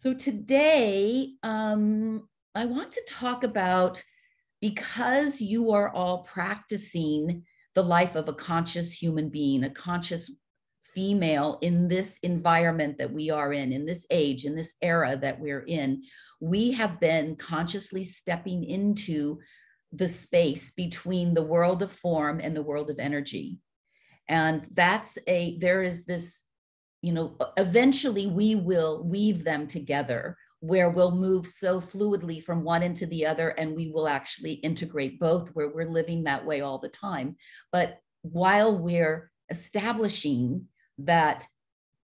So today, um, I want to talk about because you are all practicing the life of a conscious human being, a conscious female in this environment that we are in, in this age, in this era that we're in, we have been consciously stepping into the space between the world of form and the world of energy. And that's a, there is this you know, eventually we will weave them together where we'll move so fluidly from one into the other and we will actually integrate both where we're living that way all the time. But while we're establishing that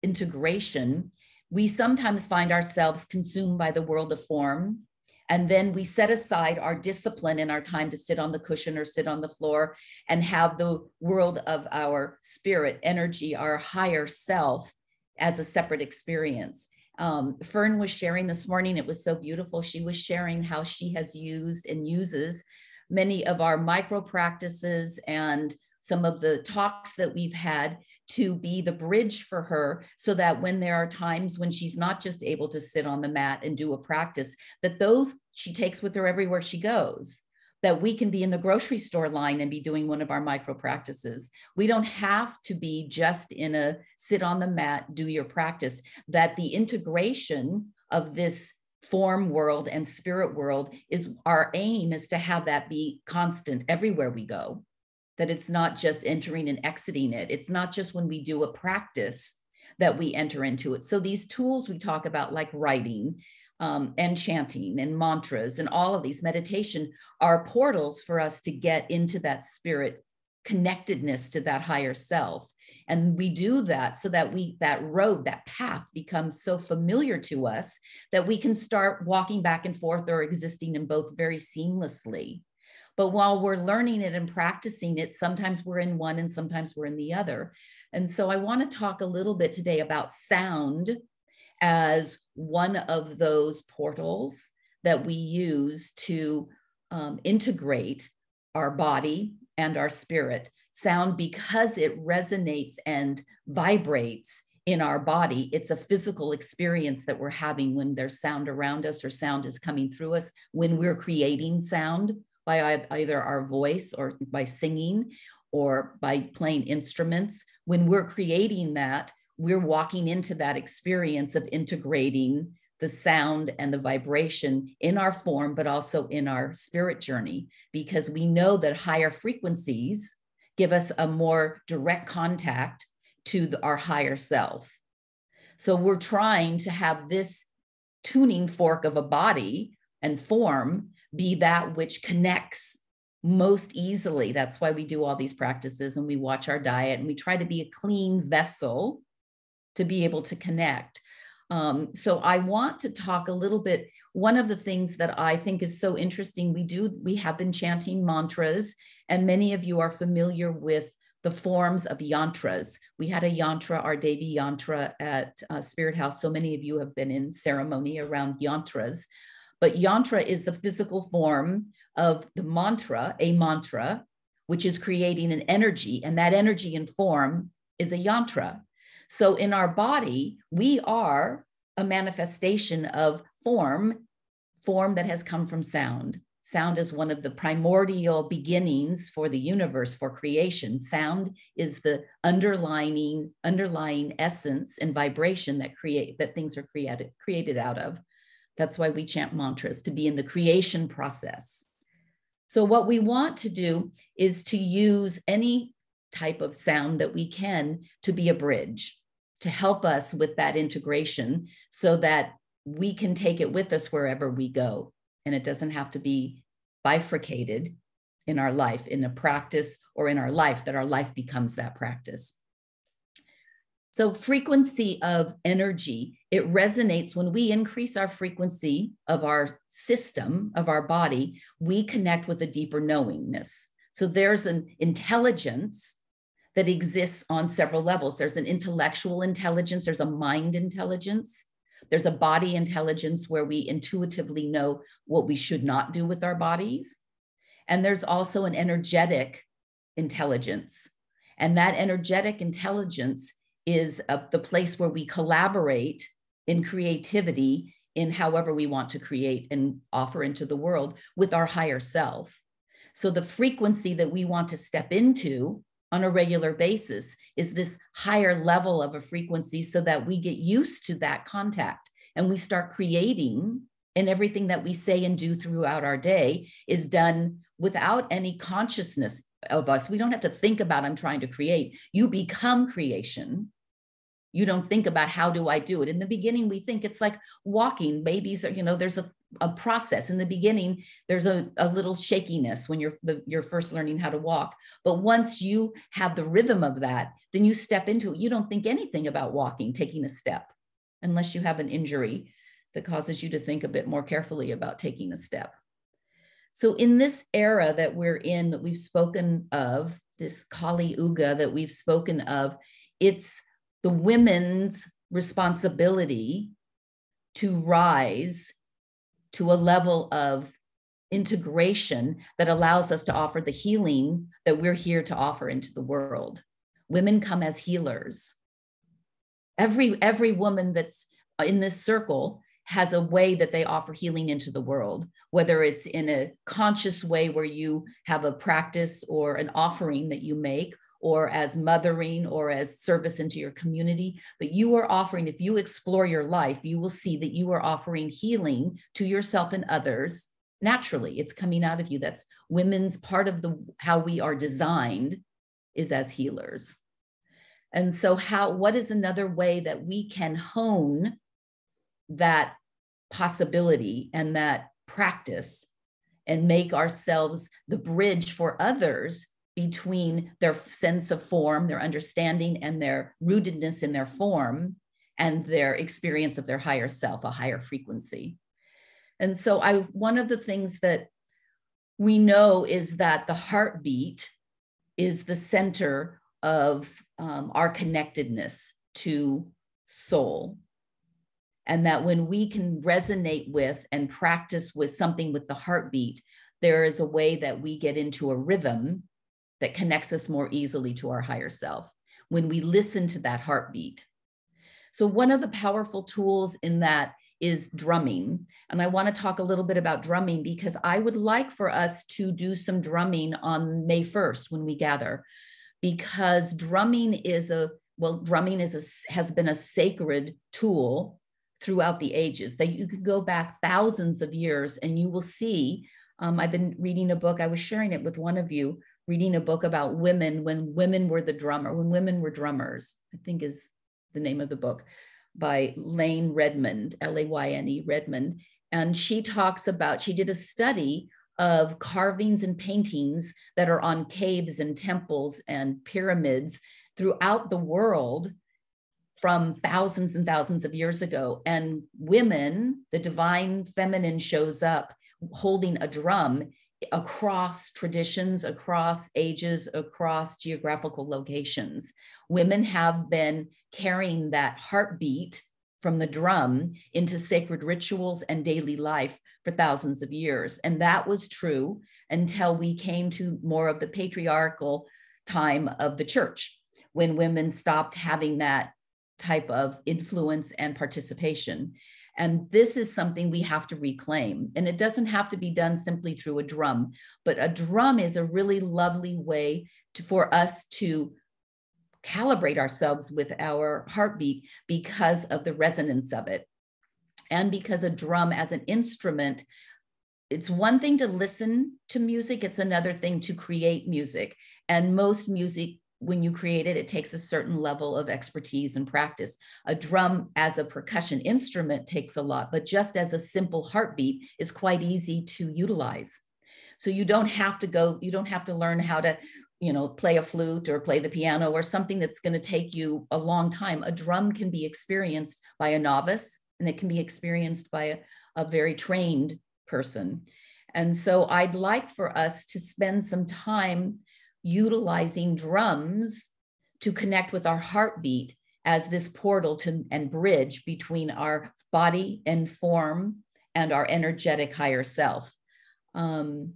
integration, we sometimes find ourselves consumed by the world of form. And then we set aside our discipline and our time to sit on the cushion or sit on the floor and have the world of our spirit, energy, our higher self as a separate experience. Um, Fern was sharing this morning, it was so beautiful. She was sharing how she has used and uses many of our micro practices and some of the talks that we've had to be the bridge for her so that when there are times when she's not just able to sit on the mat and do a practice that those she takes with her everywhere she goes that we can be in the grocery store line and be doing one of our micro practices. We don't have to be just in a sit on the mat, do your practice, that the integration of this form world and spirit world is our aim is to have that be constant everywhere we go. That it's not just entering and exiting it. It's not just when we do a practice that we enter into it. So these tools we talk about like writing um, and chanting and mantras and all of these meditation are portals for us to get into that spirit connectedness to that higher self. And we do that so that we that road that path becomes so familiar to us that we can start walking back and forth or existing in both very seamlessly. But while we're learning it and practicing it sometimes we're in one and sometimes we're in the other. And so i want to talk a little bit today about sound as one of those portals that we use to um, integrate our body and our spirit. Sound, because it resonates and vibrates in our body, it's a physical experience that we're having when there's sound around us or sound is coming through us, when we're creating sound by either our voice or by singing or by playing instruments. When we're creating that, we're walking into that experience of integrating the sound and the vibration in our form, but also in our spirit journey, because we know that higher frequencies give us a more direct contact to the, our higher self. So we're trying to have this tuning fork of a body and form be that which connects most easily. That's why we do all these practices and we watch our diet and we try to be a clean vessel to be able to connect. Um, so I want to talk a little bit. One of the things that I think is so interesting, we do, we have been chanting mantras, and many of you are familiar with the forms of yantras. We had a yantra, our Devi yantra at uh, Spirit House. So many of you have been in ceremony around yantras. But yantra is the physical form of the mantra, a mantra, which is creating an energy, and that energy and form is a yantra. So in our body, we are a manifestation of form, form that has come from sound. Sound is one of the primordial beginnings for the universe, for creation. Sound is the underlying, underlying essence and vibration that create that things are created, created out of. That's why we chant mantras to be in the creation process. So, what we want to do is to use any type of sound that we can to be a bridge to help us with that integration so that we can take it with us wherever we go. And it doesn't have to be bifurcated in our life in a practice or in our life that our life becomes that practice. So frequency of energy it resonates when we increase our frequency of our system of our body we connect with a deeper knowingness. So there's an intelligence that exists on several levels. There's an intellectual intelligence, there's a mind intelligence, there's a body intelligence where we intuitively know what we should not do with our bodies. And there's also an energetic intelligence. And that energetic intelligence is the place where we collaborate in creativity in however we want to create and offer into the world with our higher self. So the frequency that we want to step into on a regular basis is this higher level of a frequency so that we get used to that contact and we start creating and everything that we say and do throughout our day is done without any consciousness of us. We don't have to think about I'm trying to create. You become creation you don't think about how do i do it? In the beginning we think it's like walking. Babies are you know there's a, a process. In the beginning there's a, a little shakiness when you're the, you're first learning how to walk. But once you have the rhythm of that then you step into it. You don't think anything about walking taking a step unless you have an injury that causes you to think a bit more carefully about taking a step. So in this era that we're in that we've spoken of this Kali Yuga that we've spoken of it's the women's responsibility to rise to a level of integration that allows us to offer the healing that we're here to offer into the world. Women come as healers. Every every woman that's in this circle has a way that they offer healing into the world, whether it's in a conscious way where you have a practice or an offering that you make, or as mothering or as service into your community, but you are offering, if you explore your life, you will see that you are offering healing to yourself and others naturally. It's coming out of you. That's women's part of the how we are designed is as healers. And so how what is another way that we can hone that possibility and that practice and make ourselves the bridge for others between their sense of form, their understanding, and their rootedness in their form and their experience of their higher self, a higher frequency. And so I one of the things that we know is that the heartbeat is the center of um, our connectedness to soul. And that when we can resonate with and practice with something with the heartbeat, there is a way that we get into a rhythm that connects us more easily to our higher self when we listen to that heartbeat. So, one of the powerful tools in that is drumming. And I want to talk a little bit about drumming because I would like for us to do some drumming on May 1st when we gather, because drumming is a well, drumming is a, has been a sacred tool throughout the ages. That you can go back thousands of years and you will see. Um, I've been reading a book. I was sharing it with one of you reading a book about women when women were the drummer, when women were drummers, I think is the name of the book by Layne Redmond, L A Y N E Redmond. And she talks about, she did a study of carvings and paintings that are on caves and temples and pyramids throughout the world from thousands and thousands of years ago. And women, the divine feminine shows up holding a drum across traditions, across ages, across geographical locations. Women have been carrying that heartbeat from the drum into sacred rituals and daily life for thousands of years. And that was true until we came to more of the patriarchal time of the church, when women stopped having that type of influence and participation. And this is something we have to reclaim. And it doesn't have to be done simply through a drum, but a drum is a really lovely way to, for us to calibrate ourselves with our heartbeat because of the resonance of it. And because a drum as an instrument, it's one thing to listen to music, it's another thing to create music. And most music when you create it, it takes a certain level of expertise and practice. A drum as a percussion instrument takes a lot, but just as a simple heartbeat is quite easy to utilize. So you don't have to go, you don't have to learn how to, you know, play a flute or play the piano or something that's going to take you a long time. A drum can be experienced by a novice and it can be experienced by a, a very trained person. And so I'd like for us to spend some time utilizing drums to connect with our heartbeat as this portal to and bridge between our body and form and our energetic higher self. Um,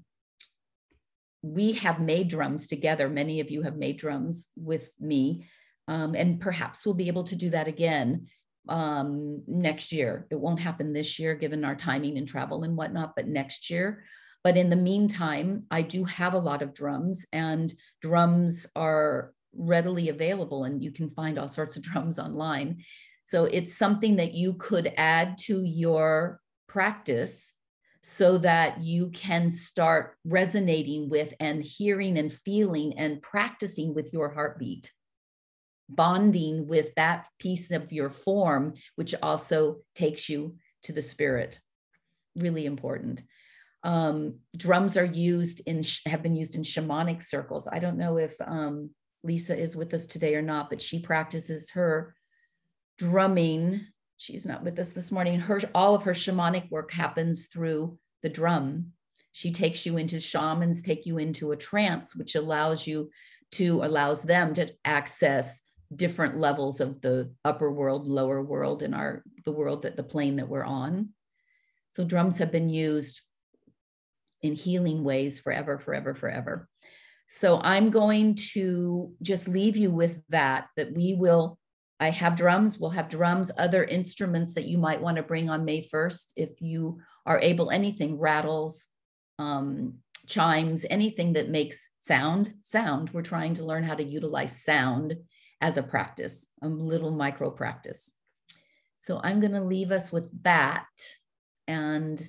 we have made drums together. Many of you have made drums with me, um, and perhaps we'll be able to do that again um, next year. It won't happen this year, given our timing and travel and whatnot, but next year. But in the meantime, I do have a lot of drums, and drums are readily available, and you can find all sorts of drums online. So it's something that you could add to your practice so that you can start resonating with and hearing and feeling and practicing with your heartbeat bonding with that piece of your form, which also takes you to the spirit. Really important. Um, drums are used in, have been used in shamanic circles. I don't know if um, Lisa is with us today or not, but she practices her drumming. She's not with us this morning. Her, all of her shamanic work happens through the drum. She takes you into shamans, take you into a trance, which allows you to, allows them to access different levels of the upper world, lower world, and our the world that the plane that we're on. So drums have been used in healing ways forever, forever, forever. So I'm going to just leave you with that, that we will, I have drums, we'll have drums, other instruments that you might want to bring on May 1st if you are able, anything, rattles, um, chimes, anything that makes sound, sound. We're trying to learn how to utilize sound as a practice, a little micro practice. So I'm going to leave us with that. And